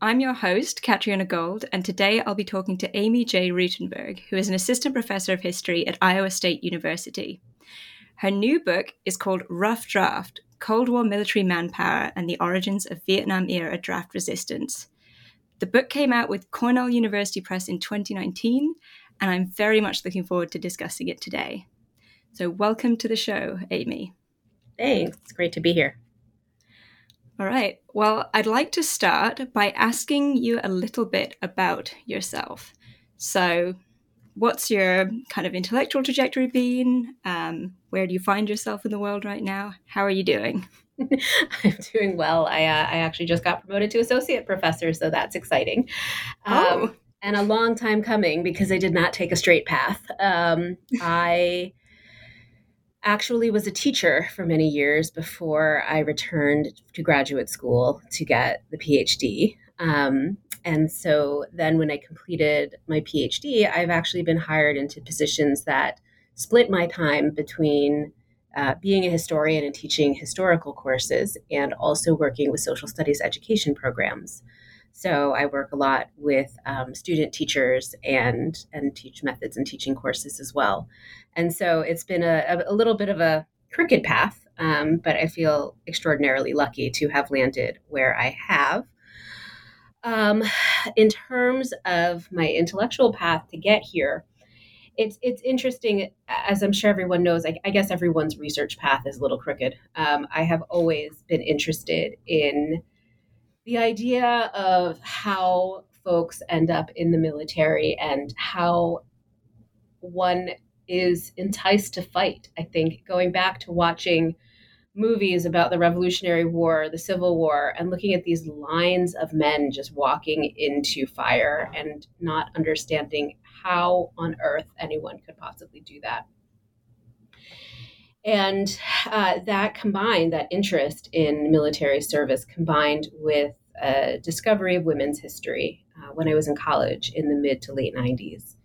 I'm your host, Katriona Gold, and today I'll be talking to Amy J. Rutenberg, who is an assistant professor of history at Iowa State University. Her new book is called Rough Draft Cold War Military Manpower and the Origins of Vietnam Era Draft Resistance. The book came out with Cornell University Press in 2019, and I'm very much looking forward to discussing it today. So, welcome to the show, Amy. Thanks. It's great to be here. All right. Well, I'd like to start by asking you a little bit about yourself. So, what's your kind of intellectual trajectory been? Um, where do you find yourself in the world right now? How are you doing? I'm doing well. I, uh, I actually just got promoted to associate professor, so that's exciting. Oh. Um, and a long time coming because I did not take a straight path. Um, I actually was a teacher for many years before I returned to graduate school to get the PhD. Um, and so then when I completed my PhD, I've actually been hired into positions that split my time between uh, being a historian and teaching historical courses and also working with social studies education programs. So I work a lot with um, student teachers and and teach methods and teaching courses as well. And so it's been a, a little bit of a crooked path, um, but I feel extraordinarily lucky to have landed where I have. Um, in terms of my intellectual path to get here, it's it's interesting, as I'm sure everyone knows. I, I guess everyone's research path is a little crooked. Um, I have always been interested in the idea of how folks end up in the military and how one is enticed to fight. I think going back to watching movies about the Revolutionary War, the Civil War, and looking at these lines of men just walking into fire and not understanding how on earth anyone could possibly do that. And uh, that combined, that interest in military service combined with a discovery of women's history uh, when I was in college in the mid to late 90s.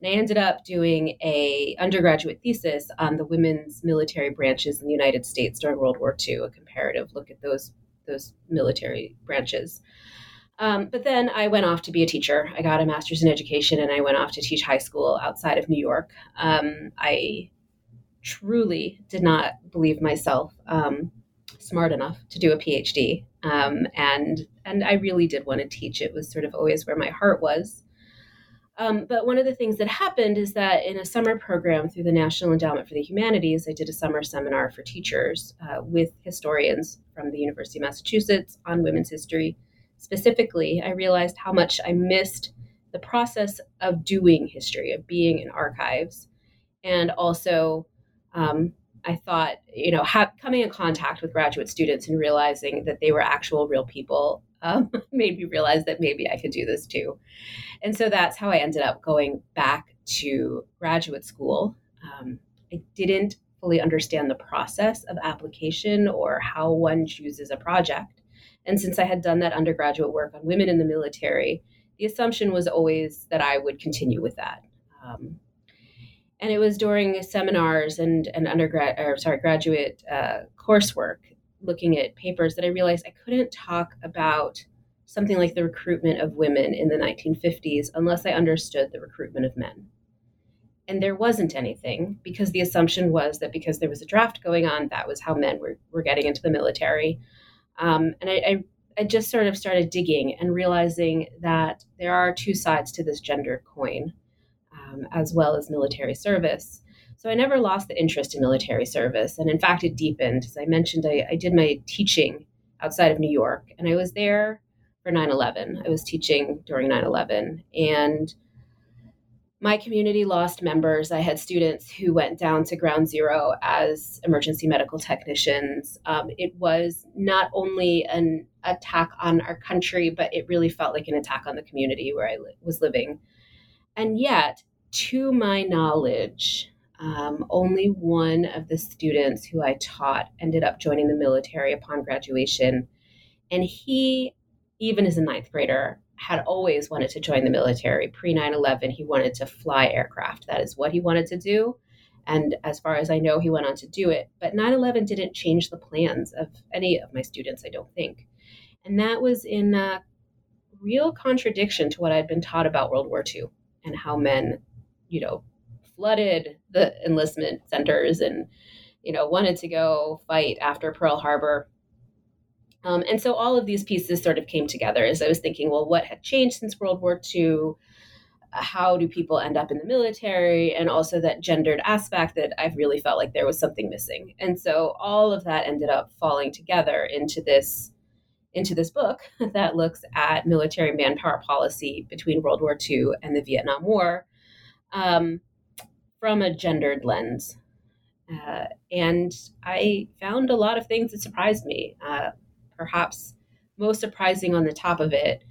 And I ended up doing a undergraduate thesis on the women's military branches in the United States during World War II, a comparative look at those those military branches. Um, but then I went off to be a teacher. I got a master's in education, and I went off to teach high school outside of New York. Um, I truly did not believe myself um, smart enough to do a PhD, um, and and I really did want to teach. It was sort of always where my heart was. Um, but one of the things that happened is that in a summer program through the National Endowment for the Humanities, I did a summer seminar for teachers uh, with historians from the University of Massachusetts on women's history. Specifically, I realized how much I missed the process of doing history, of being in archives, and also um, I thought, you know, ha- coming in contact with graduate students and realizing that they were actual real people um, made me realize that maybe I could do this too. And so that's how I ended up going back to graduate school. Um, I didn't fully understand the process of application or how one chooses a project. And since I had done that undergraduate work on women in the military, the assumption was always that I would continue with that. Um, and it was during seminars and, and undergrad or sorry graduate uh, coursework looking at papers that I realized I couldn't talk about something like the recruitment of women in the 1950s unless I understood the recruitment of men. And there wasn't anything because the assumption was that because there was a draft going on, that was how men were, were getting into the military. Um, and I, I, I just sort of started digging and realizing that there are two sides to this gender coin, um, as well as military service. So I never lost the interest in military service. And in fact, it deepened. As I mentioned, I, I did my teaching outside of New York, and I was there for 9 11. I was teaching during 9 11. And my community lost members. I had students who went down to ground zero as emergency medical technicians. Um, it was not only an attack on our country, but it really felt like an attack on the community where I li- was living. And yet, to my knowledge, um, only one of the students who I taught ended up joining the military upon graduation. And he, even as a ninth grader, had always wanted to join the military. Pre 9 11, he wanted to fly aircraft. That is what he wanted to do. And as far as I know, he went on to do it. But 9 11 didn't change the plans of any of my students, I don't think. And that was in a real contradiction to what I'd been taught about World War II and how men, you know, flooded the enlistment centers and you know wanted to go fight after Pearl Harbor. Um, and so all of these pieces sort of came together as I was thinking, well, what had changed since World War II? How do people end up in the military? And also that gendered aspect that I've really felt like there was something missing. And so all of that ended up falling together into this into this book that looks at military manpower policy between World War II and the Vietnam War. Um, from a gendered lens. Uh, and I found a lot of things that surprised me. Uh, perhaps most surprising on the top of it,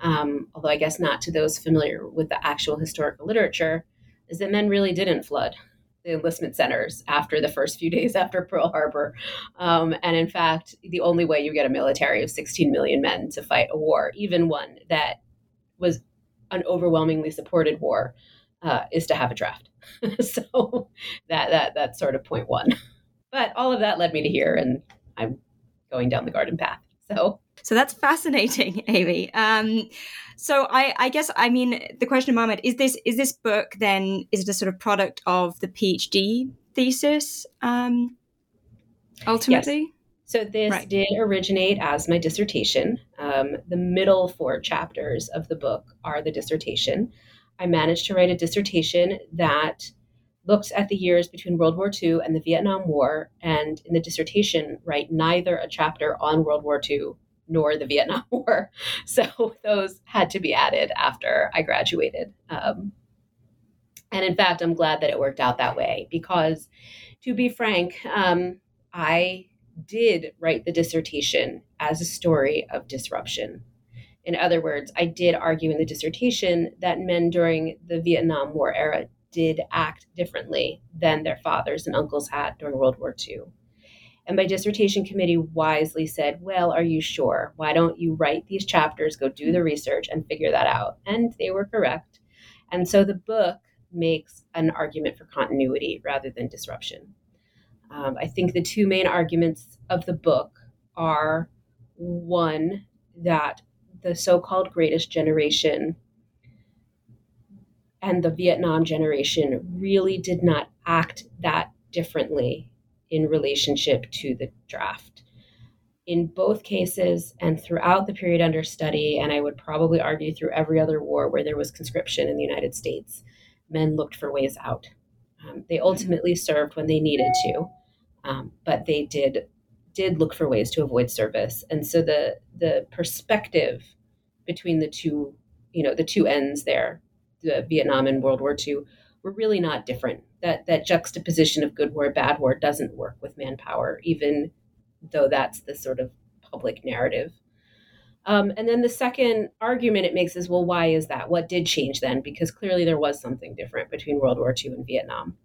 um, although I guess not to those familiar with the actual historical literature, is that men really didn't flood the enlistment centers after the first few days after Pearl Harbor. Um, and in fact, the only way you get a military of 16 million men to fight a war, even one that was an overwhelmingly supported war, uh, is to have a draft. so that that that's sort of point one. But all of that led me to here, and I'm going down the garden path. So so that's fascinating, Amy. Um, so I, I guess I mean the question, of Mohammed, is this is this book then is it a sort of product of the PhD thesis? Um, ultimately. Yes. So this right. did originate as my dissertation. Um, the middle four chapters of the book are the dissertation. I managed to write a dissertation that looked at the years between World War II and the Vietnam War, and in the dissertation, write neither a chapter on World War II nor the Vietnam War. So those had to be added after I graduated. Um, and in fact, I'm glad that it worked out that way because, to be frank, um, I did write the dissertation as a story of disruption. In other words, I did argue in the dissertation that men during the Vietnam War era did act differently than their fathers and uncles had during World War II. And my dissertation committee wisely said, Well, are you sure? Why don't you write these chapters, go do the research, and figure that out? And they were correct. And so the book makes an argument for continuity rather than disruption. Um, I think the two main arguments of the book are one, that the so-called greatest generation and the Vietnam generation really did not act that differently in relationship to the draft. In both cases, and throughout the period under study, and I would probably argue through every other war where there was conscription in the United States, men looked for ways out. Um, they ultimately served when they needed to, um, but they did did look for ways to avoid service. And so the the perspective between the two, you know, the two ends there, the Vietnam and World War II, were really not different. That that juxtaposition of good war, bad war doesn't work with manpower, even though that's the sort of public narrative. Um, and then the second argument it makes is, well, why is that? What did change then? Because clearly there was something different between World War II and Vietnam.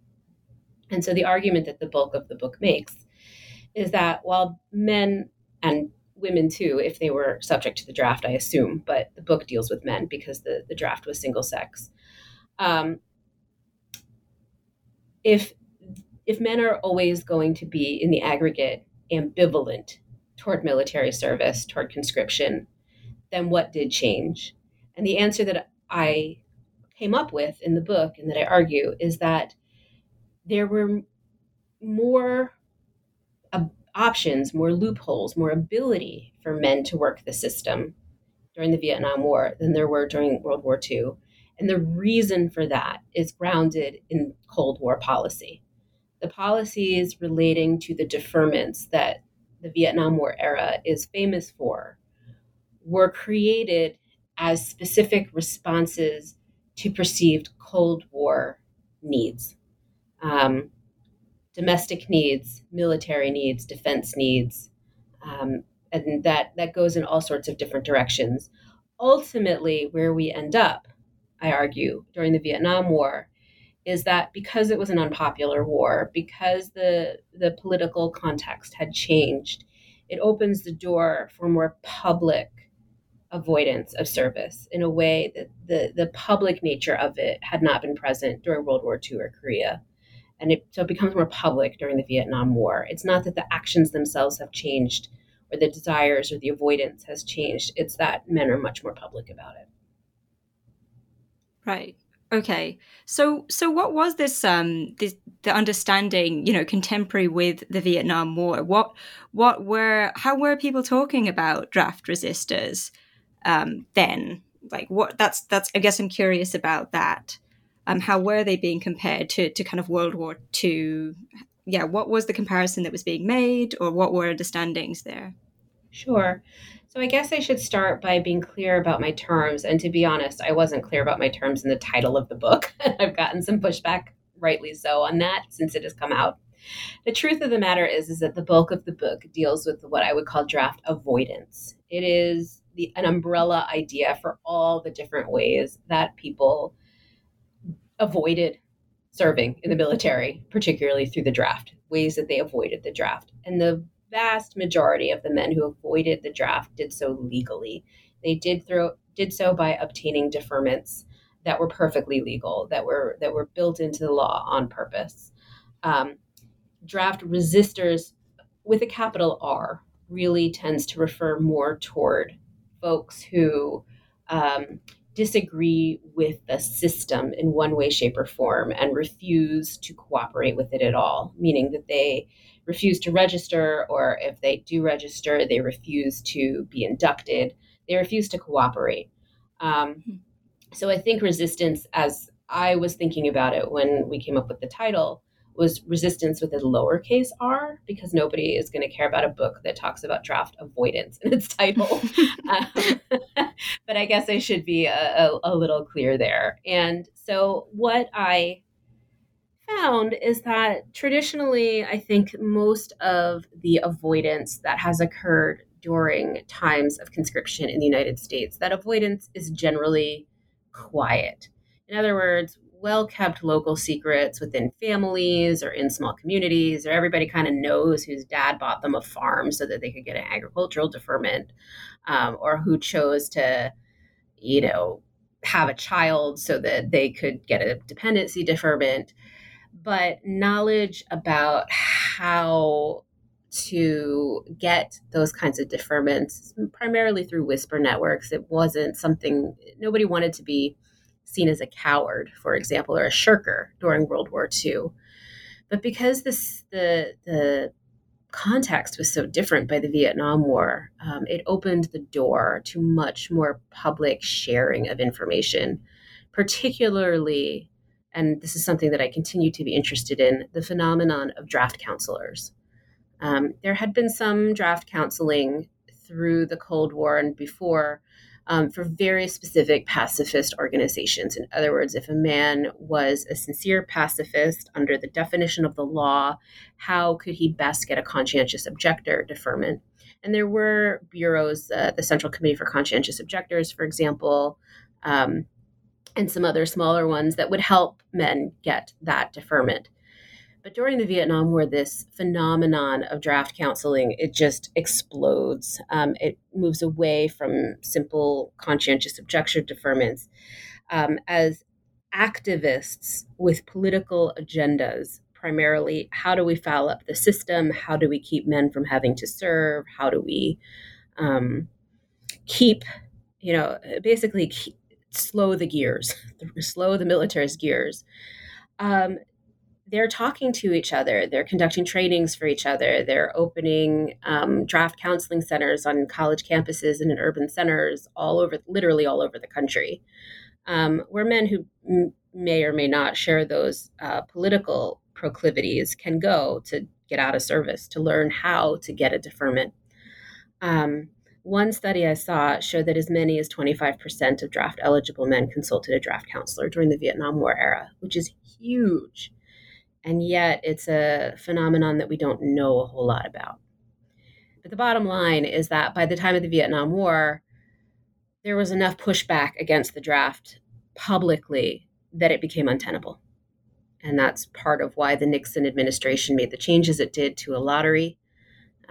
And so the argument that the bulk of the book makes is that while men and women too, if they were subject to the draft, I assume, but the book deals with men because the, the draft was single sex. Um, if if men are always going to be in the aggregate ambivalent toward military service, toward conscription, then what did change? And the answer that I came up with in the book and that I argue is that there were more options, more loopholes, more ability for men to work the system during the Vietnam War than there were during World War II. And the reason for that is grounded in Cold War policy. The policies relating to the deferments that the Vietnam War era is famous for were created as specific responses to perceived Cold War needs. Um, domestic needs, military needs, defense needs, um, and that that goes in all sorts of different directions. Ultimately, where we end up, I argue, during the Vietnam War, is that because it was an unpopular war, because the the political context had changed, it opens the door for more public avoidance of service in a way that the, the public nature of it had not been present during World War II or Korea. And it, so it becomes more public during the Vietnam War. It's not that the actions themselves have changed or the desires or the avoidance has changed. It's that men are much more public about it. Right. Okay. So so what was this um this the understanding, you know, contemporary with the Vietnam War? What what were how were people talking about draft resistors um then? Like what that's that's I guess I'm curious about that. Um how were they being compared to to kind of World War II? Yeah, what was the comparison that was being made or what were understandings there? Sure. So I guess I should start by being clear about my terms. And to be honest, I wasn't clear about my terms in the title of the book. I've gotten some pushback, rightly so, on that since it has come out. The truth of the matter is, is that the bulk of the book deals with what I would call draft avoidance. It is the, an umbrella idea for all the different ways that people avoided serving in the military, particularly through the draft, ways that they avoided the draft. And the vast majority of the men who avoided the draft did so legally. They did throw did so by obtaining deferments that were perfectly legal, that were that were built into the law on purpose. Um, draft resistors with a capital R really tends to refer more toward folks who um, disagree with the system in one way, shape, or form and refuse to cooperate with it at all, meaning that they refuse to register, or if they do register, they refuse to be inducted. They refuse to cooperate. Um, hmm. so I think resistance, as I was thinking about it when we came up with the title, was resistance with a lowercase r because nobody is going to care about a book that talks about draft avoidance in its title. um, but I guess I should be a, a, a little clear there. And so, what I found is that traditionally, I think most of the avoidance that has occurred during times of conscription in the United States, that avoidance is generally quiet. In other words, well kept local secrets within families or in small communities, or everybody kind of knows whose dad bought them a farm so that they could get an agricultural deferment, um, or who chose to, you know, have a child so that they could get a dependency deferment. But knowledge about how to get those kinds of deferments primarily through whisper networks it wasn't something nobody wanted to be seen as a coward for example or a shirker during world war ii but because this the the context was so different by the vietnam war um, it opened the door to much more public sharing of information particularly and this is something that I continue to be interested in the phenomenon of draft counselors. Um, there had been some draft counseling through the Cold War and before um, for very specific pacifist organizations. In other words, if a man was a sincere pacifist under the definition of the law, how could he best get a conscientious objector deferment? And there were bureaus, uh, the Central Committee for Conscientious Objectors, for example, um, and some other smaller ones that would help men get that deferment. But during the Vietnam War, this phenomenon of draft counseling it just explodes. Um, it moves away from simple conscientious objection deferments um, as activists with political agendas. Primarily, how do we foul up the system? How do we keep men from having to serve? How do we um, keep, you know, basically keep, slow the gears, slow the military's gears. Um, they're talking to each other. They're conducting trainings for each other. They're opening um, draft counseling centers on college campuses and in urban centers all over, literally all over the country, um, where men who m- may or may not share those uh, political proclivities can go to get out of service, to learn how to get a deferment. Um, one study I saw showed that as many as 25% of draft eligible men consulted a draft counselor during the Vietnam War era, which is huge. And yet it's a phenomenon that we don't know a whole lot about. But the bottom line is that by the time of the Vietnam War, there was enough pushback against the draft publicly that it became untenable. And that's part of why the Nixon administration made the changes it did to a lottery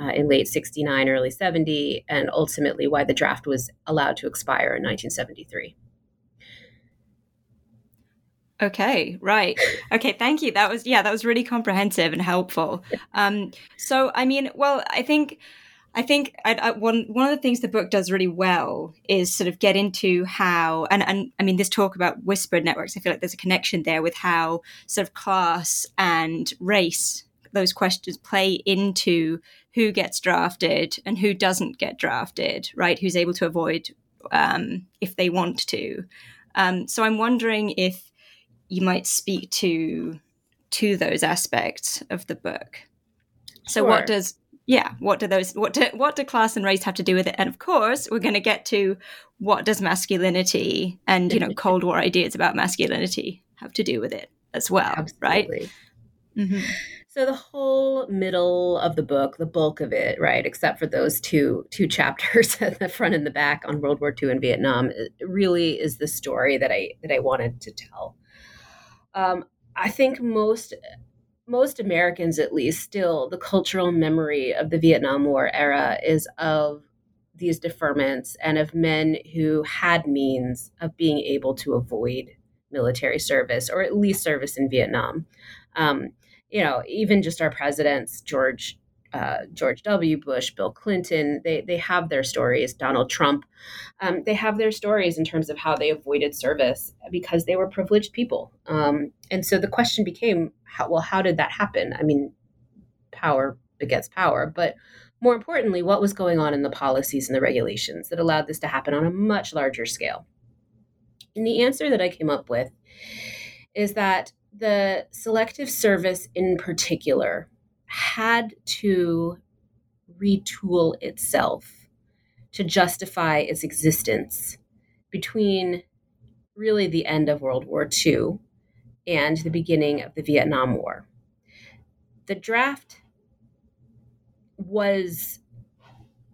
uh, in late 69, early 70, and ultimately why the draft was allowed to expire in 1973. Okay, right. Okay, thank you. That was yeah, that was really comprehensive and helpful. Um, so I mean, well, I think I think I, I, one one of the things the book does really well is sort of get into how and and I mean this talk about whispered networks. I feel like there's a connection there with how sort of class and race those questions play into who gets drafted and who doesn't get drafted, right? Who's able to avoid um, if they want to. Um, so I'm wondering if you might speak to to those aspects of the book. So sure. what does yeah, what do those what do what do class and race have to do with it? And of course, we're going to get to what does masculinity and you know Cold War ideas about masculinity have to do with it as well, Absolutely. right? Mm-hmm. So the whole middle of the book, the bulk of it, right, except for those two two chapters at the front and the back on World War II and Vietnam, really is the story that I that I wanted to tell. Um, I think most most Americans, at least, still the cultural memory of the Vietnam War era is of these deferments and of men who had means of being able to avoid military service or at least service in Vietnam. Um, you know, even just our presidents, George uh, George W. Bush, Bill Clinton, they they have their stories. Donald Trump, um, they have their stories in terms of how they avoided service because they were privileged people. Um, and so the question became, how, well, how did that happen? I mean, power begets power, but more importantly, what was going on in the policies and the regulations that allowed this to happen on a much larger scale? And the answer that I came up with is that the Selective Service in particular had to retool itself to justify its existence between really the end of World War II and the beginning of the Vietnam War. The draft was,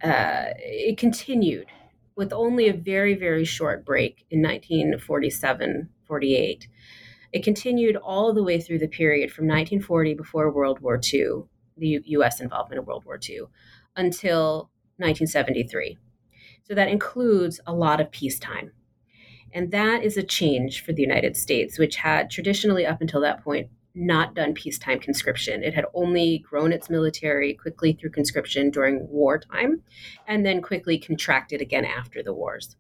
uh, it continued with only a very, very short break in 1947 48 it continued all the way through the period from 1940, before World War II, the U- U.S. involvement in World War II, until 1973. So that includes a lot of peacetime. And that is a change for the United States, which had traditionally, up until that point, not done peacetime conscription. It had only grown its military quickly through conscription during wartime and then quickly contracted again after the wars.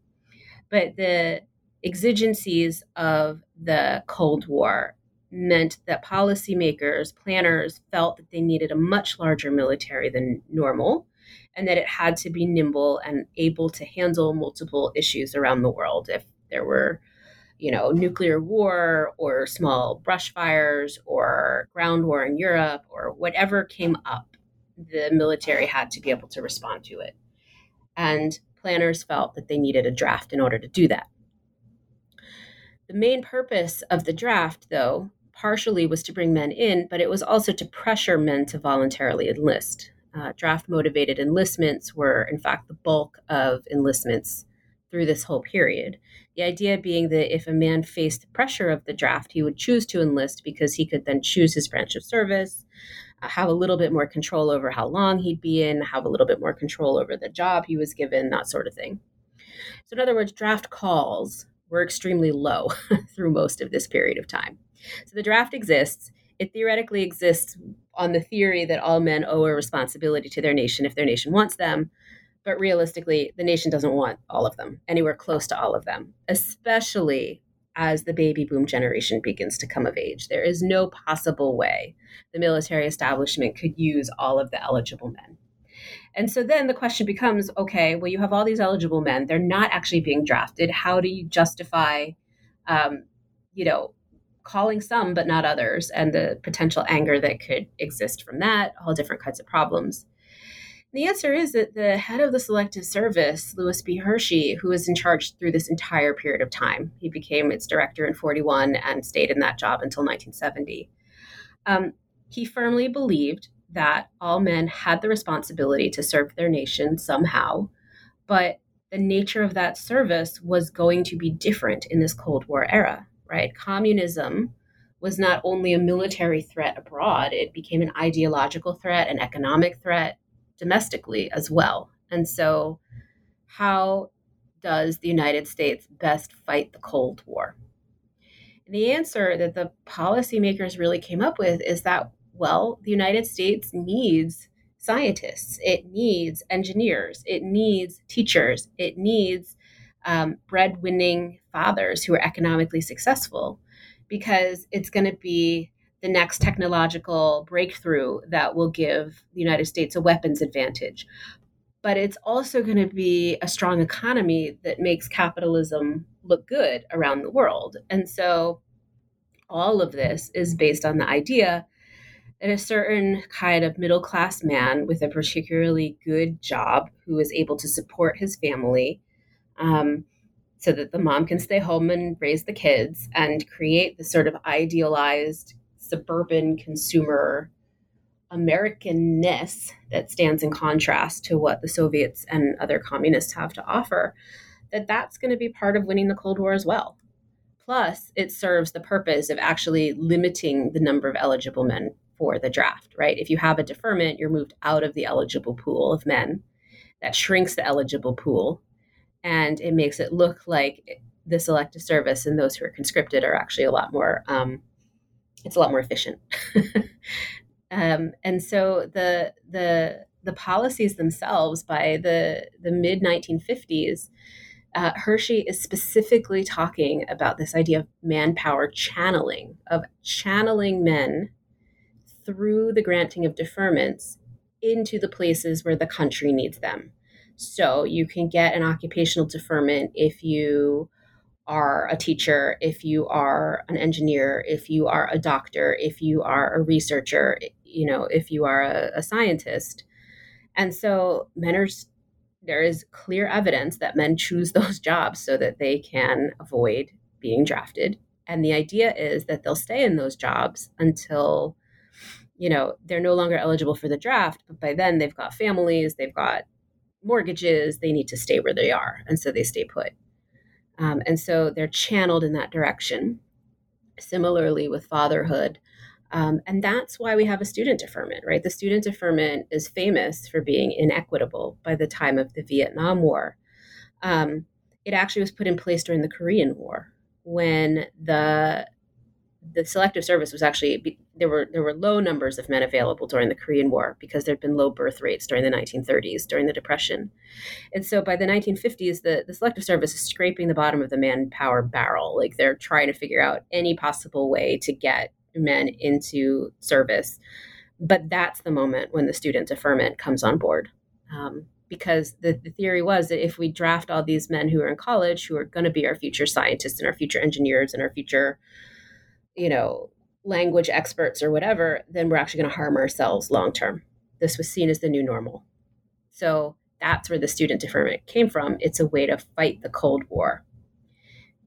But the exigencies of the Cold War meant that policymakers, planners felt that they needed a much larger military than normal and that it had to be nimble and able to handle multiple issues around the world. If there were you know nuclear war or small brush fires or ground war in Europe or whatever came up the military had to be able to respond to it. And planners felt that they needed a draft in order to do that the main purpose of the draft, though, partially was to bring men in, but it was also to pressure men to voluntarily enlist. Uh, draft motivated enlistments were, in fact, the bulk of enlistments through this whole period. The idea being that if a man faced the pressure of the draft, he would choose to enlist because he could then choose his branch of service, uh, have a little bit more control over how long he'd be in, have a little bit more control over the job he was given, that sort of thing. So, in other words, draft calls were extremely low through most of this period of time. So, the draft exists. It theoretically exists on the theory that all men owe a responsibility to their nation if their nation wants them. But realistically, the nation doesn't want all of them, anywhere close to all of them, especially as the baby boom generation begins to come of age. There is no possible way the military establishment could use all of the eligible men. And so then the question becomes okay, well, you have all these eligible men. They're not actually being drafted. How do you justify, um, you know, calling some but not others and the potential anger that could exist from that, all different kinds of problems? The answer is that the head of the Selective Service, Lewis B. Hershey, who was in charge through this entire period of time, he became its director in 41 and stayed in that job until 1970. Um, he firmly believed that all men had the responsibility to serve their nation somehow, but the nature of that service was going to be different in this Cold War era, right? Communism was not only a military threat abroad, it became an ideological threat, an economic threat, domestically as well. And so, how does the United States best fight the Cold War? And the answer that the policymakers really came up with is that, well, the United States needs scientists, it needs engineers, it needs teachers, it needs um, breadwinning fathers who are economically successful because it's going to be the next technological breakthrough that will give the United States a weapons advantage. But it's also going to be a strong economy that makes capitalism look good around the world. And so all of this is based on the idea that a certain kind of middle class man with a particularly good job who is able to support his family um, so that the mom can stay home and raise the kids and create this sort of idealized suburban consumer Americanness that stands in contrast to what the Soviets and other communists have to offer, that that's going to be part of winning the Cold War as well. Plus, it serves the purpose of actually limiting the number of eligible men for the draft, right? If you have a deferment, you're moved out of the eligible pool of men. That shrinks the eligible pool and it makes it look like the selective service and those who are conscripted are actually a lot more um, it's a lot more efficient. um, and so the the the policies themselves by the the mid 1950s, uh, Hershey is specifically talking about this idea of manpower channeling, of channeling men through the granting of deferments into the places where the country needs them. So you can get an occupational deferment if you are a teacher, if you are an engineer, if you are a doctor, if you are a researcher, you know, if you are a, a scientist. And so men are, there is clear evidence that men choose those jobs so that they can avoid being drafted. And the idea is that they'll stay in those jobs until, you know, they're no longer eligible for the draft, but by then they've got families, they've got mortgages, they need to stay where they are. And so they stay put. Um, and so they're channeled in that direction. Similarly with fatherhood. Um, and that's why we have a student deferment, right? The student deferment is famous for being inequitable by the time of the Vietnam War. Um, it actually was put in place during the Korean War when the the selective service was actually there were there were low numbers of men available during the Korean War because there had been low birth rates during the 1930s during the Depression, and so by the 1950s the the selective service is scraping the bottom of the manpower barrel. Like they're trying to figure out any possible way to get men into service, but that's the moment when the student deferment comes on board. Um, because the, the theory was that if we draft all these men who are in college who are going to be our future scientists and our future engineers and our future you know, language experts or whatever, then we're actually going to harm ourselves long term. This was seen as the new normal. So that's where the student deferment came from. It's a way to fight the Cold War.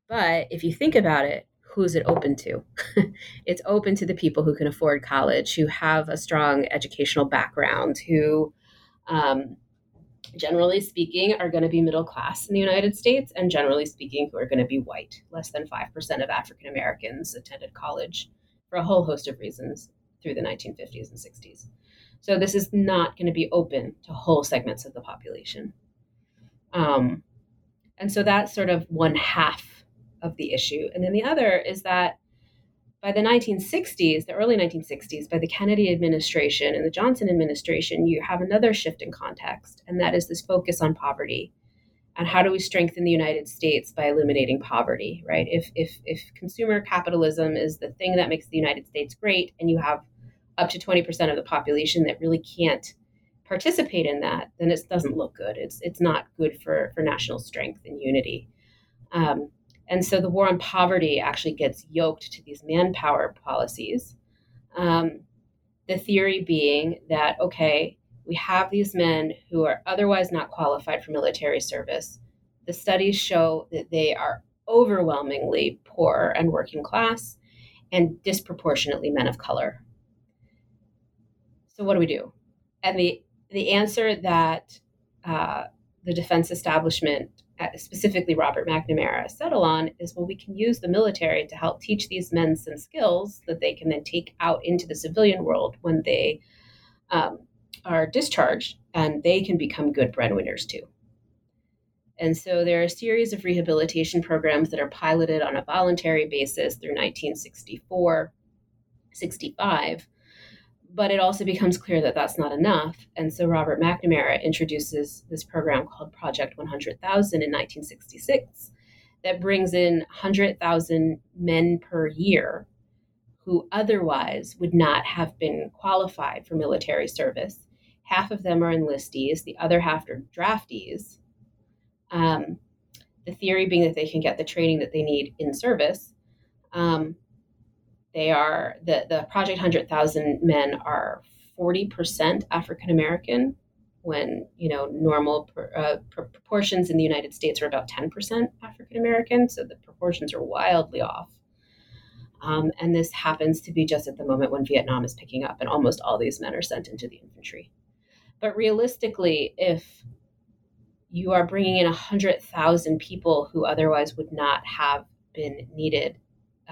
But if you think about it, who's it open to? it's open to the people who can afford college, who have a strong educational background, who, um, generally speaking, are going to be middle class in the United States, and generally speaking, who are going to be white. Less than 5% of African Americans attended college for a whole host of reasons through the 1950s and 60s. So this is not going to be open to whole segments of the population. Um, and so that's sort of one half of the issue. And then the other is that by the 1960s, the early 1960s, by the Kennedy administration and the Johnson administration, you have another shift in context, and that is this focus on poverty. And how do we strengthen the United States by eliminating poverty, right? If, if, if consumer capitalism is the thing that makes the United States great, and you have up to 20% of the population that really can't participate in that, then it doesn't look good. It's, it's not good for, for national strength and unity. Um, and so the war on poverty actually gets yoked to these manpower policies. Um, the theory being that, okay, we have these men who are otherwise not qualified for military service. The studies show that they are overwhelmingly poor and working class and disproportionately men of color. So, what do we do? And the, the answer that uh, the defense establishment specifically Robert McNamara, settle on is well, we can use the military to help teach these men some skills that they can then take out into the civilian world when they um, are discharged and they can become good breadwinners too. And so there are a series of rehabilitation programs that are piloted on a voluntary basis through 1964, 65 but it also becomes clear that that's not enough. And so Robert McNamara introduces this program called Project 100,000 in 1966 that brings in 100,000 men per year who otherwise would not have been qualified for military service. Half of them are enlistees, the other half are draftees. Um, the theory being that they can get the training that they need in service. Um, they are the the Project Hundred Thousand men are forty percent African American, when you know normal uh, proportions in the United States are about ten percent African American. So the proportions are wildly off. Um, and this happens to be just at the moment when Vietnam is picking up, and almost all these men are sent into the infantry. But realistically, if you are bringing in 100,000 people who otherwise would not have been needed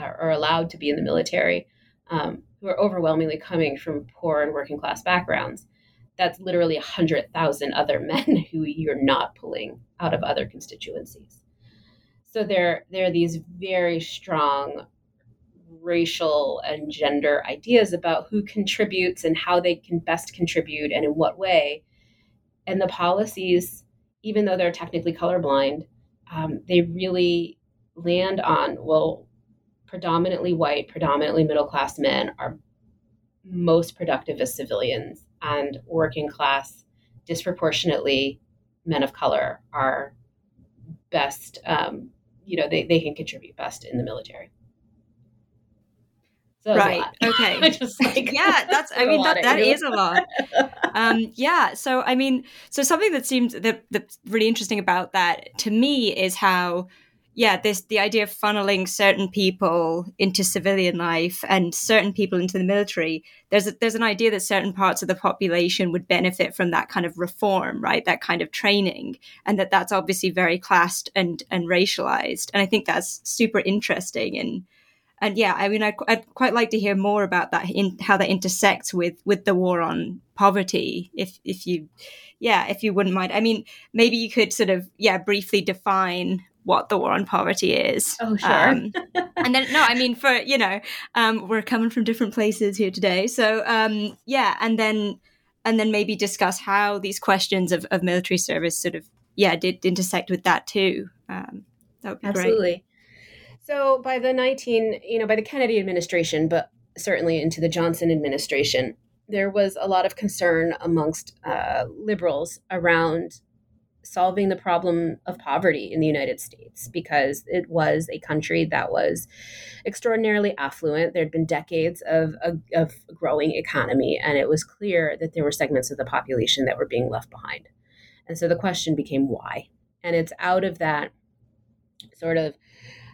are allowed to be in the military um, who are overwhelmingly coming from poor and working class backgrounds that's literally 100,000 other men who you're not pulling out of other constituencies. So there, there are these very strong racial and gender ideas about who contributes and how they can best contribute and in what way. And the policies, even though they're technically colorblind, um, they really land on well, predominantly white, predominantly middle class men are most productive as civilians, and working class, disproportionately men of color are best, um, you know, they, they can contribute best in the military. So right. Okay. like, yeah, that's. I mean, that, that is a lot. Um, yeah. So I mean, so something that seems that that's really interesting about that to me is how yeah, this the idea of funneling certain people into civilian life and certain people into the military. There's a, there's an idea that certain parts of the population would benefit from that kind of reform, right? That kind of training, and that that's obviously very classed and and racialized. And I think that's super interesting and. And yeah, I mean, I'd, I'd quite like to hear more about that, in how that intersects with with the war on poverty. If if you, yeah, if you wouldn't mind. I mean, maybe you could sort of yeah briefly define what the war on poverty is. Oh, sure. Um, and then, no, I mean, for, you know, um, we're coming from different places here today. So, um, yeah, and then, and then maybe discuss how these questions of, of military service sort of, yeah, did intersect with that too. Um, that would be Absolutely. Great. So by the 19, you know, by the Kennedy administration, but certainly into the Johnson administration, there was a lot of concern amongst uh, liberals around solving the problem of poverty in the United States because it was a country that was extraordinarily affluent. There had been decades of a of growing economy, and it was clear that there were segments of the population that were being left behind. And so the question became why? And it's out of that sort of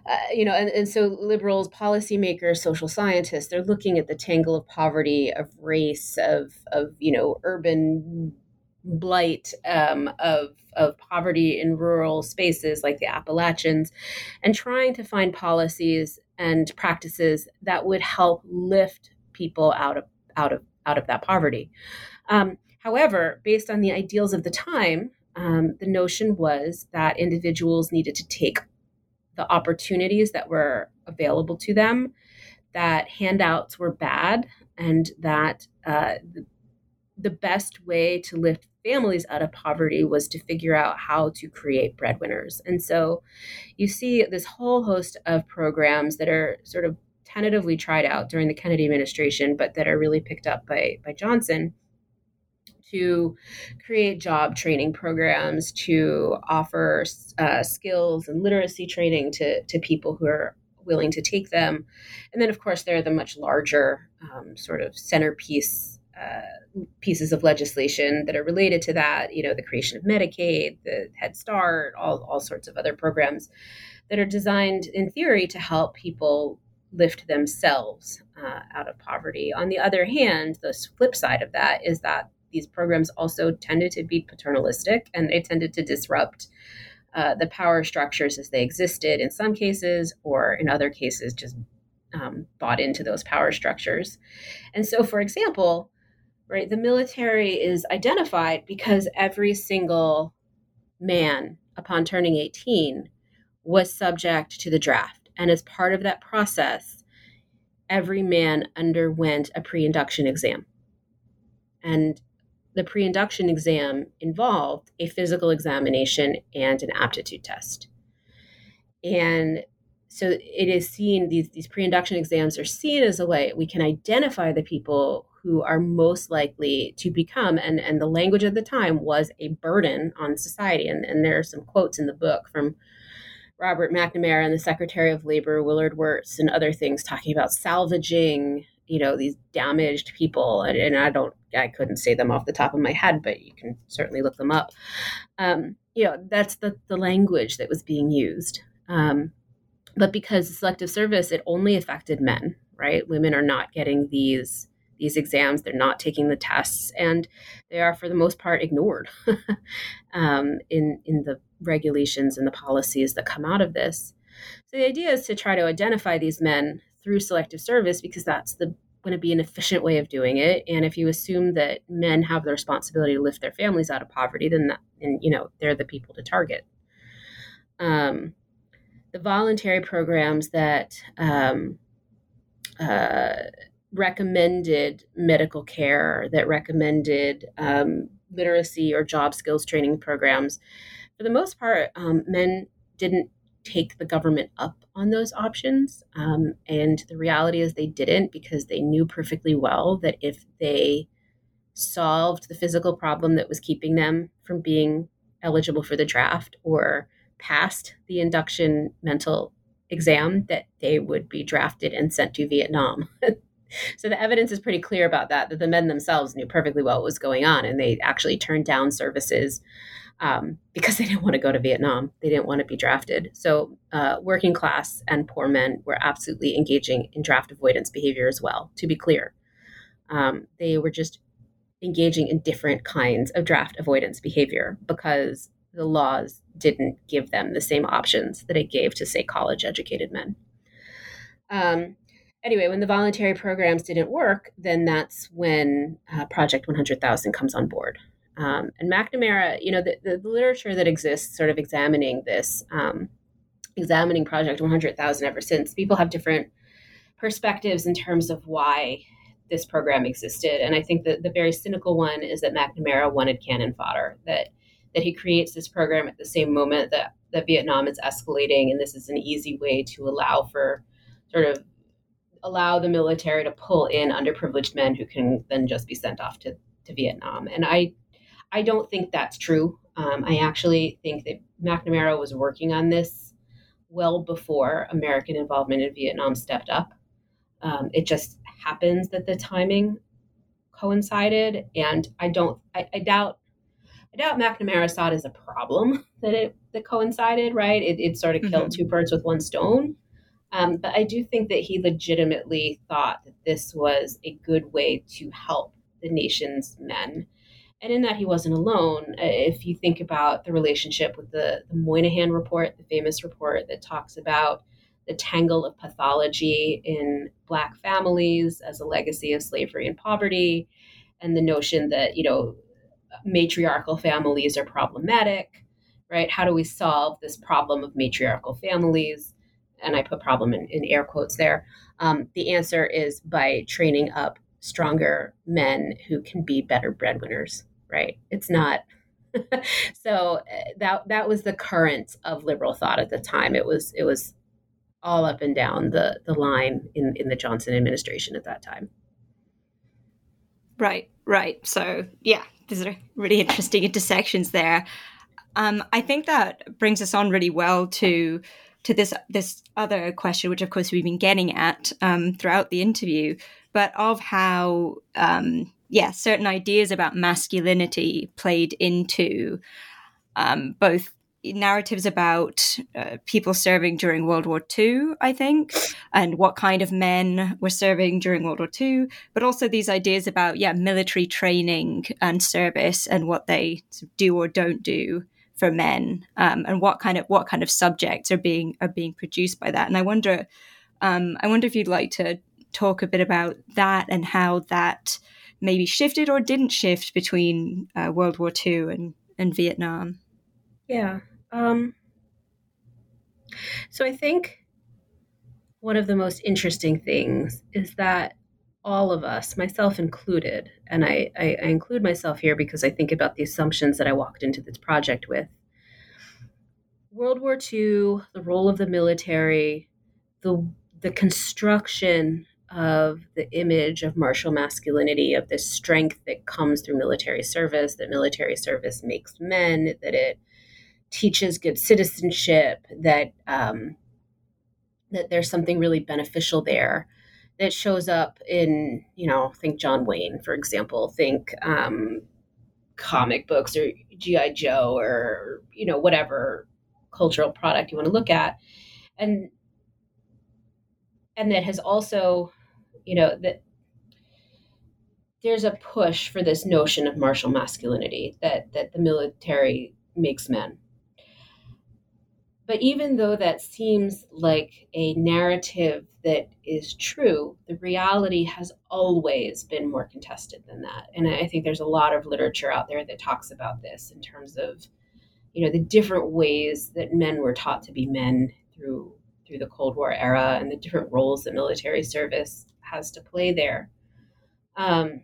uh, you know, and, and so liberals, policymakers, social scientists, they're looking at the tangle of poverty, of race, of, of you know, urban blight um, of of poverty in rural spaces like the Appalachians, and trying to find policies and practices that would help lift people out of out of out of that poverty. Um, however, based on the ideals of the time, um, the notion was that individuals needed to take the opportunities that were available to them, that handouts were bad, and that uh, the best way to lift families out of poverty was to figure out how to create breadwinners. And so you see this whole host of programs that are sort of tentatively tried out during the Kennedy administration, but that are really picked up by, by Johnson to create job training programs, to offer uh, skills and literacy training to, to people who are willing to take them. And then, of course, there are the much larger um, sort of centerpiece uh, pieces of legislation that are related to that. You know, the creation of Medicaid, the Head Start, all, all sorts of other programs that are designed in theory to help people lift themselves uh, out of poverty. On the other hand, the flip side of that is that these programs also tended to be paternalistic and they tended to disrupt uh, the power structures as they existed in some cases, or in other cases, just um, bought into those power structures. And so, for example, right, the military is identified because every single man upon turning 18 was subject to the draft. And as part of that process, every man underwent a pre induction exam. And the pre induction exam involved a physical examination and an aptitude test. And so it is seen, these, these pre induction exams are seen as a way we can identify the people who are most likely to become, and, and the language of the time was a burden on society. And, and there are some quotes in the book from Robert McNamara and the Secretary of Labor, Willard Wirtz, and other things talking about salvaging you know these damaged people. And, and, i don't i couldn't say them off the top of my head but you can certainly look them up. Um, you know that's the, the language that was being used. Um, but because selective service it only affected men right? Women are not getting these these exams they're not taking the tests and they are for the most part ignored um, in in the regulations and the policies that come out of this so the idea is to try to identify these men through selective service because that's the going to be an efficient way of doing it. And if you assume that men have the responsibility to lift their families out of poverty, then that, and you know they're the people to target. Um, the voluntary programs that um, uh, recommended medical care, that recommended um, literacy or job skills training programs, for the most part, um, men didn't take the government up on those options. Um, and the reality is they didn't because they knew perfectly well that if they solved the physical problem that was keeping them from being eligible for the draft or passed the induction mental exam, that they would be drafted and sent to Vietnam. so the evidence is pretty clear about that, that the men themselves knew perfectly well what was going on and they actually turned down services um, because they didn't want to go to Vietnam. They didn't want to be drafted. So, uh, working class and poor men were absolutely engaging in draft avoidance behavior as well, to be clear. Um, they were just engaging in different kinds of draft avoidance behavior because the laws didn't give them the same options that it gave to, say, college educated men. Um, anyway, when the voluntary programs didn't work, then that's when uh, Project 100,000 comes on board. Um, and McNamara, you know, the, the, literature that exists sort of examining this, um, examining Project 100,000 ever since, people have different perspectives in terms of why this program existed. And I think that the very cynical one is that McNamara wanted cannon fodder, that that he creates this program at the same moment that, that Vietnam is escalating, and this is an easy way to allow for sort of allow the military to pull in underprivileged men who can then just be sent off to, to Vietnam. And I I don't think that's true. Um, I actually think that McNamara was working on this well before American involvement in Vietnam stepped up. Um, it just happens that the timing coincided, and I don't. I, I doubt. I doubt McNamara saw it as a problem that it that coincided. Right? It, it sort of killed mm-hmm. two birds with one stone. Um, but I do think that he legitimately thought that this was a good way to help the nation's men And in that, he wasn't alone. Uh, if you think about the relationship with the, the Moynihan report, the famous report that talks about the tangle of pathology in Black families as a legacy of slavery and poverty, and the notion that, you know, matriarchal families are problematic, right? How do we solve this problem of matriarchal families? And I put problem in, in air quotes there. Um, the answer is by training up stronger men who can be better breadwinners, right? It's not. so uh, that that was the current of liberal thought at the time. It was it was all up and down the the line in in the Johnson administration at that time. Right, right. So yeah, there's a really interesting intersections there. Um, I think that brings us on really well to to this this other question, which of course we've been getting at um, throughout the interview, but of how um, yeah certain ideas about masculinity played into um, both narratives about uh, people serving during World War II, I think, and what kind of men were serving during World War II, but also these ideas about yeah military training and service and what they do or don't do for men um, and what kind of what kind of subjects are being are being produced by that. And i wonder um, i wonder if you'd like to talk a bit about that and how that maybe shifted or didn't shift between uh, world war ii and, and vietnam. Yeah um, so i think one of the most interesting things is that all of us, myself included, and I, I, I, include myself here because I think about the assumptions that I walked into this project with. World War II, the role of the military, the the construction of the image of martial masculinity, of the strength that comes through military service, that military service makes men, that it teaches good citizenship, that um, that there's something really beneficial there that shows up in, you know, think John Wayne, for example, think um, comic books or G.I. Joe or, you know, whatever cultural product you want to look at. And and that has also, you know, that there's a push for this notion of martial masculinity that that the military makes men. But even though that seems like a narrative that is true, the reality has always been more contested than that. And I think there's a lot of literature out there that talks about this in terms of, you know, the different ways that men were taught to be men through through the Cold War era and the different roles that military service has to play there. Um,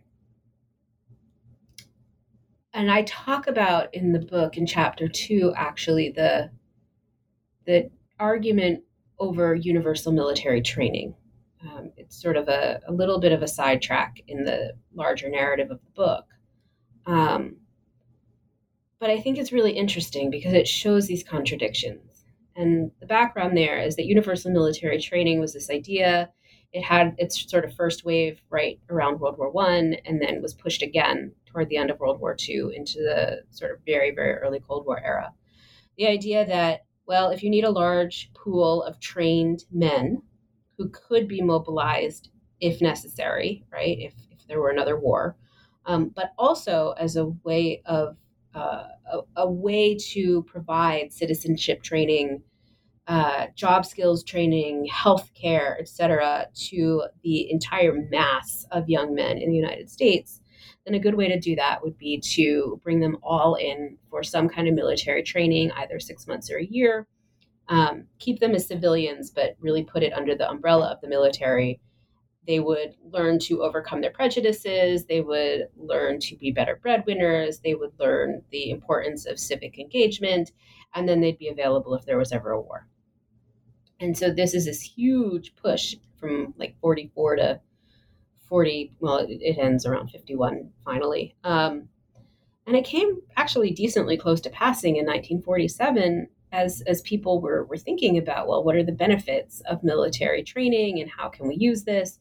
and I talk about in the book in chapter two actually the the argument over universal military training. Um, it's sort of a, a, little bit of a sidetrack in the larger narrative of the book. Um, but I think it's really interesting because it shows these contradictions. And the background there is that universal military training was this idea. It had its sort of first wave right around World War One, and then was pushed again toward the end of World War II into the sort of very, very early Cold War era. The idea that well, if you need a large pool of trained men who could be mobilized if necessary, right, if, if there were another war, um, but also as a way of uh, a, a, way to provide citizenship training, uh, job skills training, health care, et cetera, to the entire mass of young men in the United States, then a good way to do that would be to bring them all in for some kind of military training, either six months or a year. Um, keep them as civilians, but really put it under the umbrella of the military. They would learn to overcome their prejudices. They would learn to be better breadwinners. They would learn the importance of civic engagement. And then they'd be available if there was ever a war. And so this is this huge push from like 44 to 40 well it, it ends around 51 finally. Um, and it came actually decently close to passing in 1947 as as people were were thinking about well what are the benefits of military training and how can we use this?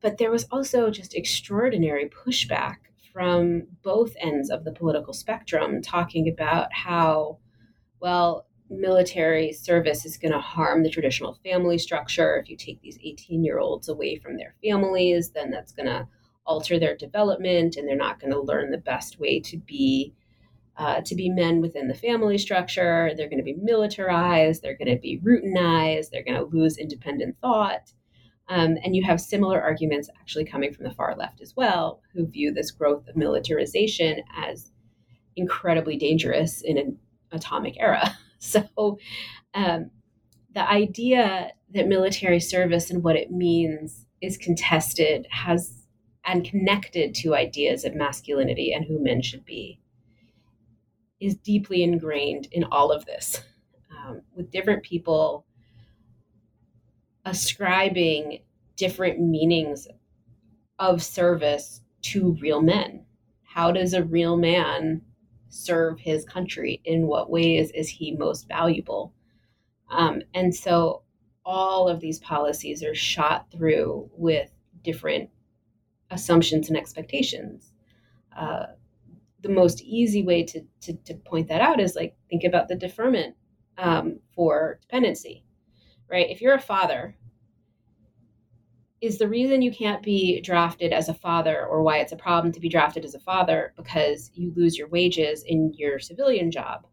But there was also just extraordinary pushback from both ends of the political spectrum talking about how well military service is going to harm the traditional family structure. If you take these 18 year olds away from their families, then that's going to alter their development and they're not going to learn the best way to be uh, to be men within the family structure. They're going to be militarized. They're going to be routinized. They're going to lose independent thought. Um, and you have similar arguments actually coming from the far left as well, who view this growth of militarization as incredibly dangerous in an atomic era. So, um, the idea that military service and what it means is contested has and connected to ideas of masculinity and who men should be is deeply ingrained in all of this, um, with different people ascribing different meanings of service to real men. How does a real man serve his country? In what ways is he most valuable? Um, and so all of these policies are shot through with different assumptions and expectations. Uh, the most easy way to, to, to, point that out is like think about the deferment um, for dependency, right? If you're a father, is the reason you can't be drafted as a father or why it's a problem to be drafted as a father because you lose your wages in your civilian job?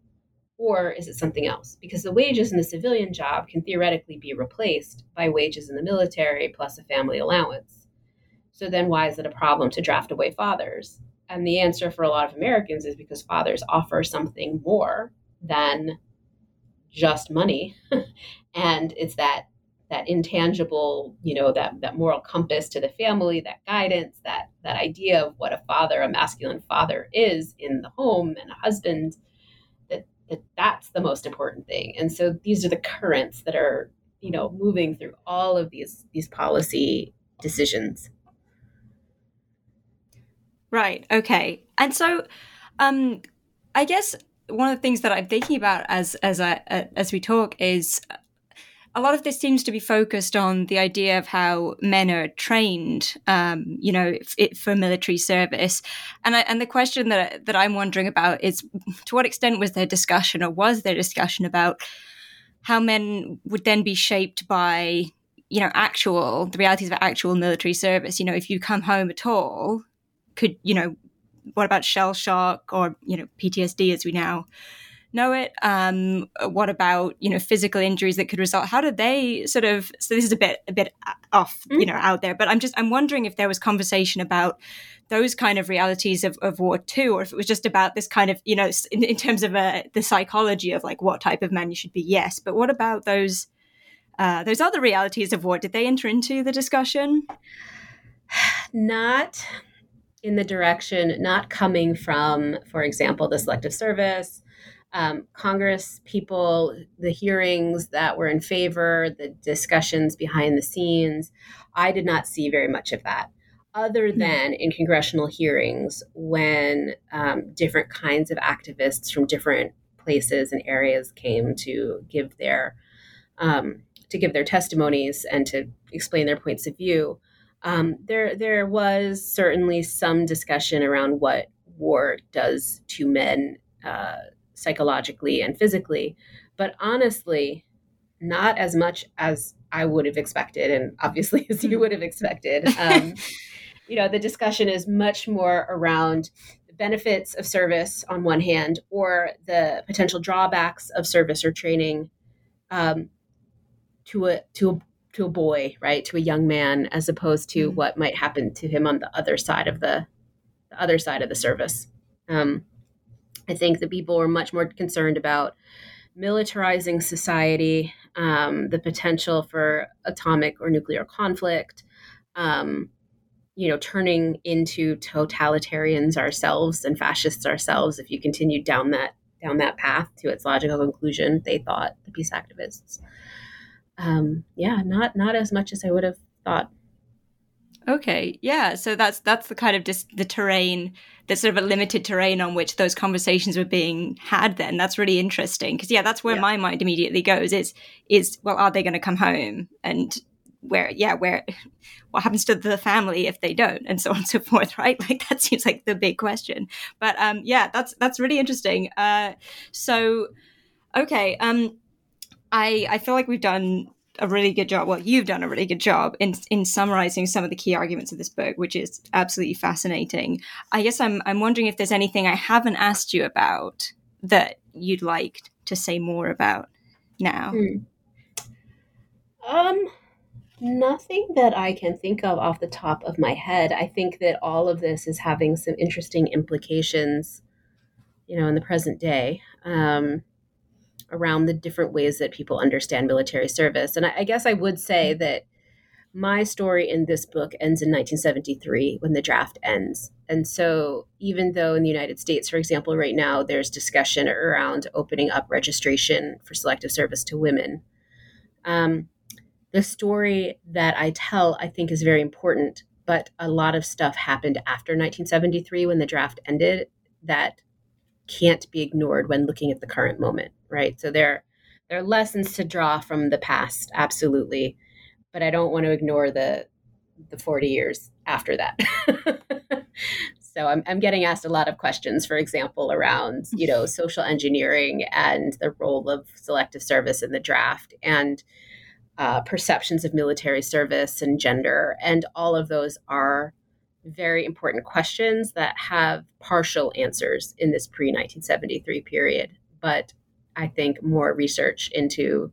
Or is it something else? Because the wages in the civilian job can theoretically be replaced by wages in the military plus a family allowance. So then why is it a problem to draft away fathers? And the answer for a lot of Americans is because fathers offer something more than just money. and it's that that intangible, you know, that that moral compass to the family, that guidance, that that idea of what a father, a masculine father is in the home and a husband, that, that that's the most important thing. And so these are the currents that are, you know, moving through all of these these policy decisions. Right. Okay. And so, um, I guess one of the things that I'm thinking about as as I uh, as we talk is a lot of this seems to be focused on the idea of how men are trained, um, you know, f- for military service, and I, and the question that that I'm wondering about is to what extent was there discussion or was there discussion about how men would then be shaped by you know actual the realities of actual military service? You know if you come home at all could you know what about shell shock or you know PTSD as we now know it? Um, what about you know physical injuries that could result? How did they sort of? So this is a bit a bit off, mm-hmm. you know, out there. But I'm just I'm wondering if there was conversation about those kind of realities of, of war too, or if it was just about this kind of you know in, in terms of uh, the psychology of like what type of man you should be. Yes, but what about those uh, those other realities of war? Did they enter into the discussion? Not in the direction not coming from, for example, the selective service, um, Congress people, the hearings that were in favor, the discussions behind the scenes. I did not see very much of that, other hmm. than in congressional hearings when um, different kinds of activists from different places and areas came to give their um, to give their testimonies and to explain their points of view. Um, there there was certainly some discussion around what war does to men uh, psychologically and physically, but honestly, not as much as I would have expected, and obviously as you would have expected. Um, you know, the discussion is much more around the benefits of service on one hand, or the potential drawbacks of service or training um, to a to a to a boy, right, to a young man, as opposed to mm-hmm. what might happen to him on the other side of the, the other side of the service. Um, I think the people were much more concerned about militarizing society, um, the potential for atomic or nuclear conflict, um, you know, turning into totalitarians ourselves and fascists ourselves if you continue down that down that path to its logical conclusion. They thought the peace activists um, yeah, not not as much as I would have thought. Okay, yeah. So that's that's the kind of just the terrain, the sort of a limited terrain on which those conversations were being had. Then that's really interesting because yeah, that's where yeah. my mind immediately goes. Is is well, are they going to come home and where yeah where what happens to the family if they don't and so on and so forth right like that seems like the big question but um yeah that's that's really interesting uh so okay um I I feel like we've done a really good job. Well, you've done a really good job in in summarizing some of the key arguments of this book, which is absolutely fascinating. I guess I'm I'm wondering if there's anything I haven't asked you about that you'd like to say more about now. Hmm. Um, nothing that I can think of off the top of my head. I think that all of this is having some interesting implications, you know, in the present day. Um, around the different ways that people understand military service. And I, I guess I would say mm-hmm. that my story in this book ends in 1973 when the draft ends. And so, even though in the United States, for example, right now there's discussion around opening up registration for selective service to women, um, the story that I tell, I think, is very important. But a lot of stuff happened after 1973 when the draft ended that can't be ignored when looking at the current moment, right? So there, there are lessons to draw from the past, absolutely, but I don't want to ignore the the 40 years after that. so I'm, I'm getting asked a lot of questions, for example, around you know social engineering and the role of selective service in the draft and uh, perceptions of military service and gender, and all of those are very important questions that have partial answers in this pre 1973 period. But I think more research into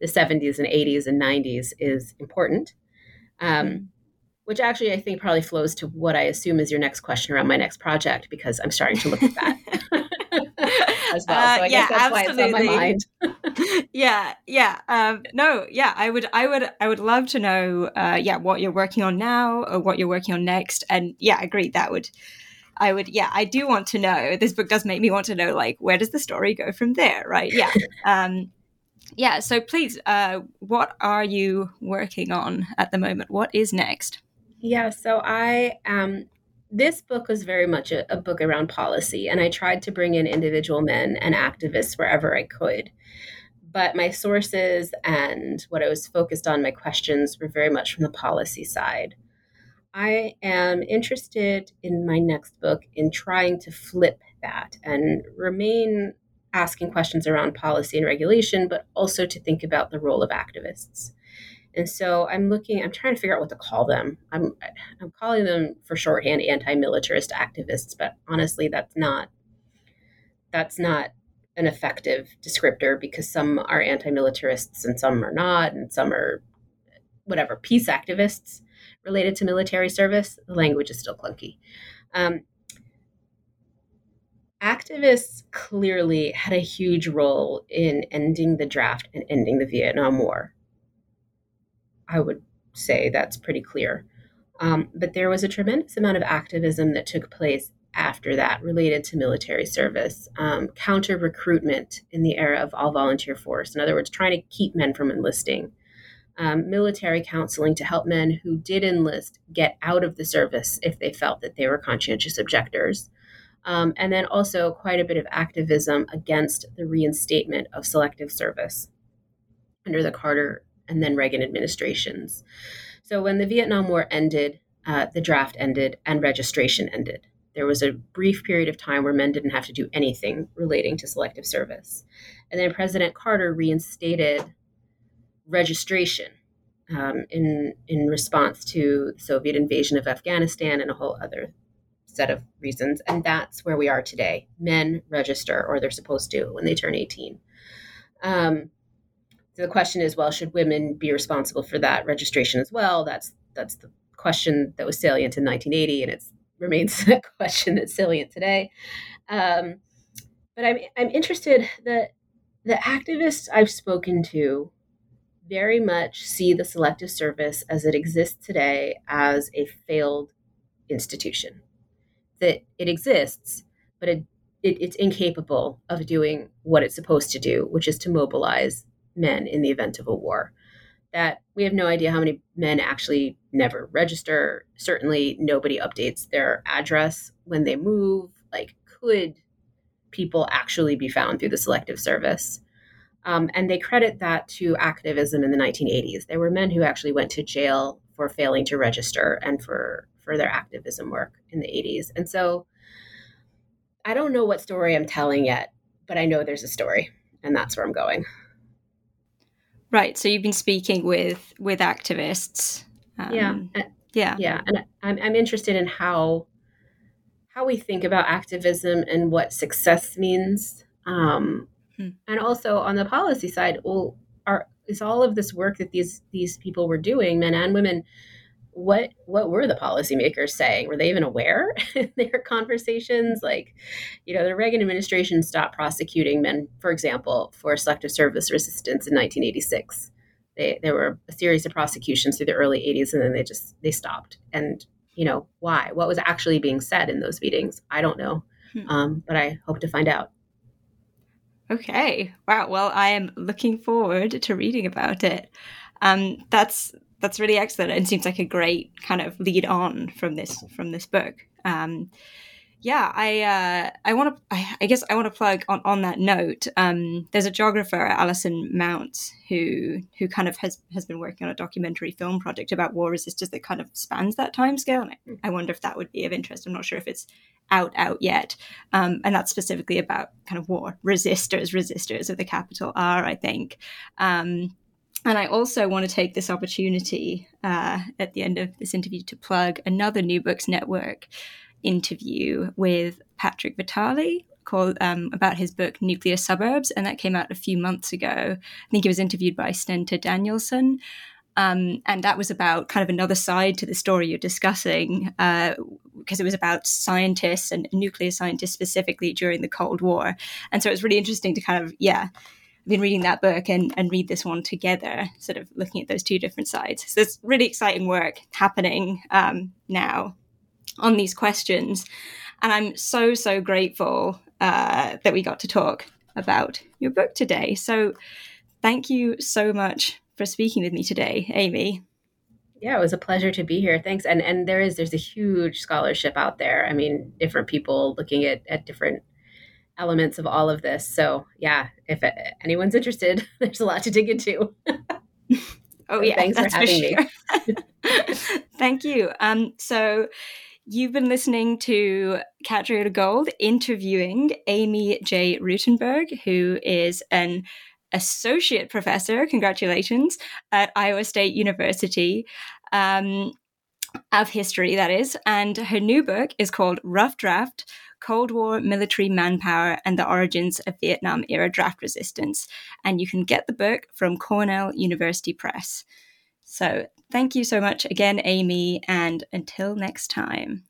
the 70s and 80s and 90s is important. Um, mm-hmm. which actually I think probably flows to what I assume is your next question around my next project because I'm starting to look at that. as well. So I uh, yeah, that's absolutely. why it's on my mind. yeah, yeah. Um, no, yeah. I would, I would, I would love to know, uh, yeah, what you're working on now or what you're working on next. And yeah, agreed. That would, I would, yeah, I do want to know. This book does make me want to know, like, where does the story go from there, right? Yeah. Um, yeah. So please, uh, what are you working on at the moment? What is next? Yeah. So I am this book was very much a, a, book around policy, and I tried to bring in individual men and activists wherever I could. But my sources and what I was focused on, my questions, were very much from the policy side. I am interested in my next book in trying to flip that and remain asking questions around policy and regulation, but also to think about the role of activists. And so I'm looking, I'm trying to figure out what to call them. I'm I'm calling them for shorthand anti-militarist activists, but honestly that's not that's not an effective descriptor because some are anti-militarists and some are not, and some are whatever peace activists related to military service. The language is still clunky. Um, activists clearly had a huge role in ending the draft and ending the Vietnam War. I would say that's pretty clear. Um, but there was a tremendous amount of activism that took place after that related to military service, um, counter recruitment in the era of all volunteer force. In other words, trying to keep men from enlisting, um, military counseling to help men who did enlist get out of the service if they felt that they were conscientious objectors. Um, and then also quite a bit of activism against the reinstatement of selective service under the Carter and then Reagan administrations. So when the Vietnam War ended, uh, the draft ended, and registration ended. There was a brief period of time where men didn't have to do anything relating to selective service. And then President Carter reinstated registration um, in, in response to the Soviet invasion of Afghanistan and a whole other set of reasons. And that's where we are today. Men register, or they're supposed to when they turn 18. Um, the question is, well, should women be responsible for that registration as well? That's that's the question that was salient in 1980, and it remains a question that's salient today. Um, but I'm I'm interested that the activists I've spoken to very much see the selective service as it exists today as a failed institution. That it exists, but it, it, it's incapable of doing what it's supposed to do, which is to mobilize men in the event of a war. That we have no idea how many men actually never register. Certainly, nobody updates their address when they move. Like, could people actually be found through the selective service? Um, and they credit that to activism in the 1980s. There were men who actually went to jail for failing to register and for, for their activism work in the 80s. And so I don't know what story I'm telling yet, but I know there's a story, and that's where I'm going. Right. So you've been speaking with with activists. Um, yeah. Yeah. Yeah. And I'm I'm interested in how how we think about activism and what success means. Um, hmm. And also on the policy side, well, are is all of this work that these these people were doing, men and women, what what were the policymakers saying? Were they even aware in their conversations? Like, you know, the Reagan administration stopped prosecuting men, for example, for selective service resistance in 1986. They, there were a series of prosecutions through the early 80s, and then they just they stopped. And you know why? What was actually being said in those meetings? I don't know, hmm. um, but I hope to find out. Okay. Wow. Well, I am looking forward to reading about it. Um, that's that's really excellent and seems like a great kind of lead on from this from this book. Um, yeah, I uh, I want to I, I, guess I want to plug on, on that note. Um, there's a geographer, Alison Mountz, who who kind of has has been working on a documentary film project about war resistors that kind of spans that time scale. And I, I wonder if that would be of interest. I'm not sure if it's out out yet, um, and that's specifically about kind of war resistors, resistors of the capital R, I think. Um, and I also want to take this opportunity uh, at the end of this interview to plug another New Books Network interview with Patrick Vitale called um, about his book Nuclear Suburbs, and that came out a few months ago. I think he was interviewed by Stenta Danielson. Um, and that was about kind of another side to the story you're discussing, uh, because it was about scientists and nuclear scientists specifically during the Cold War. And so it was really interesting to kind of, yeah, I've been reading that book and, and read this one together, sort of looking at those two different sides. So it's really exciting work happening um, now on these questions. And I'm so, so grateful uh, that we got to talk about your book today. So thank you so much for speaking with me today, Amy. Yeah, it was a pleasure to be here. Thanks. And and there is there's a huge scholarship out there. I mean, different people looking at at different elements of all of this. So yeah, if anyone's interested, there's a lot to dig into. oh yeah, thanks for having for sure. me. Thank you. Um, so You've been listening to Catriona Gold interviewing Amy J. Rutenberg, who is an associate professor, congratulations, at Iowa State University. Um, of history, that is. And her new book is called Rough Draft Cold War Military Manpower and the Origins of Vietnam Era Draft Resistance. And you can get the book from Cornell University Press. So thank you so much again, Amy, and until next time.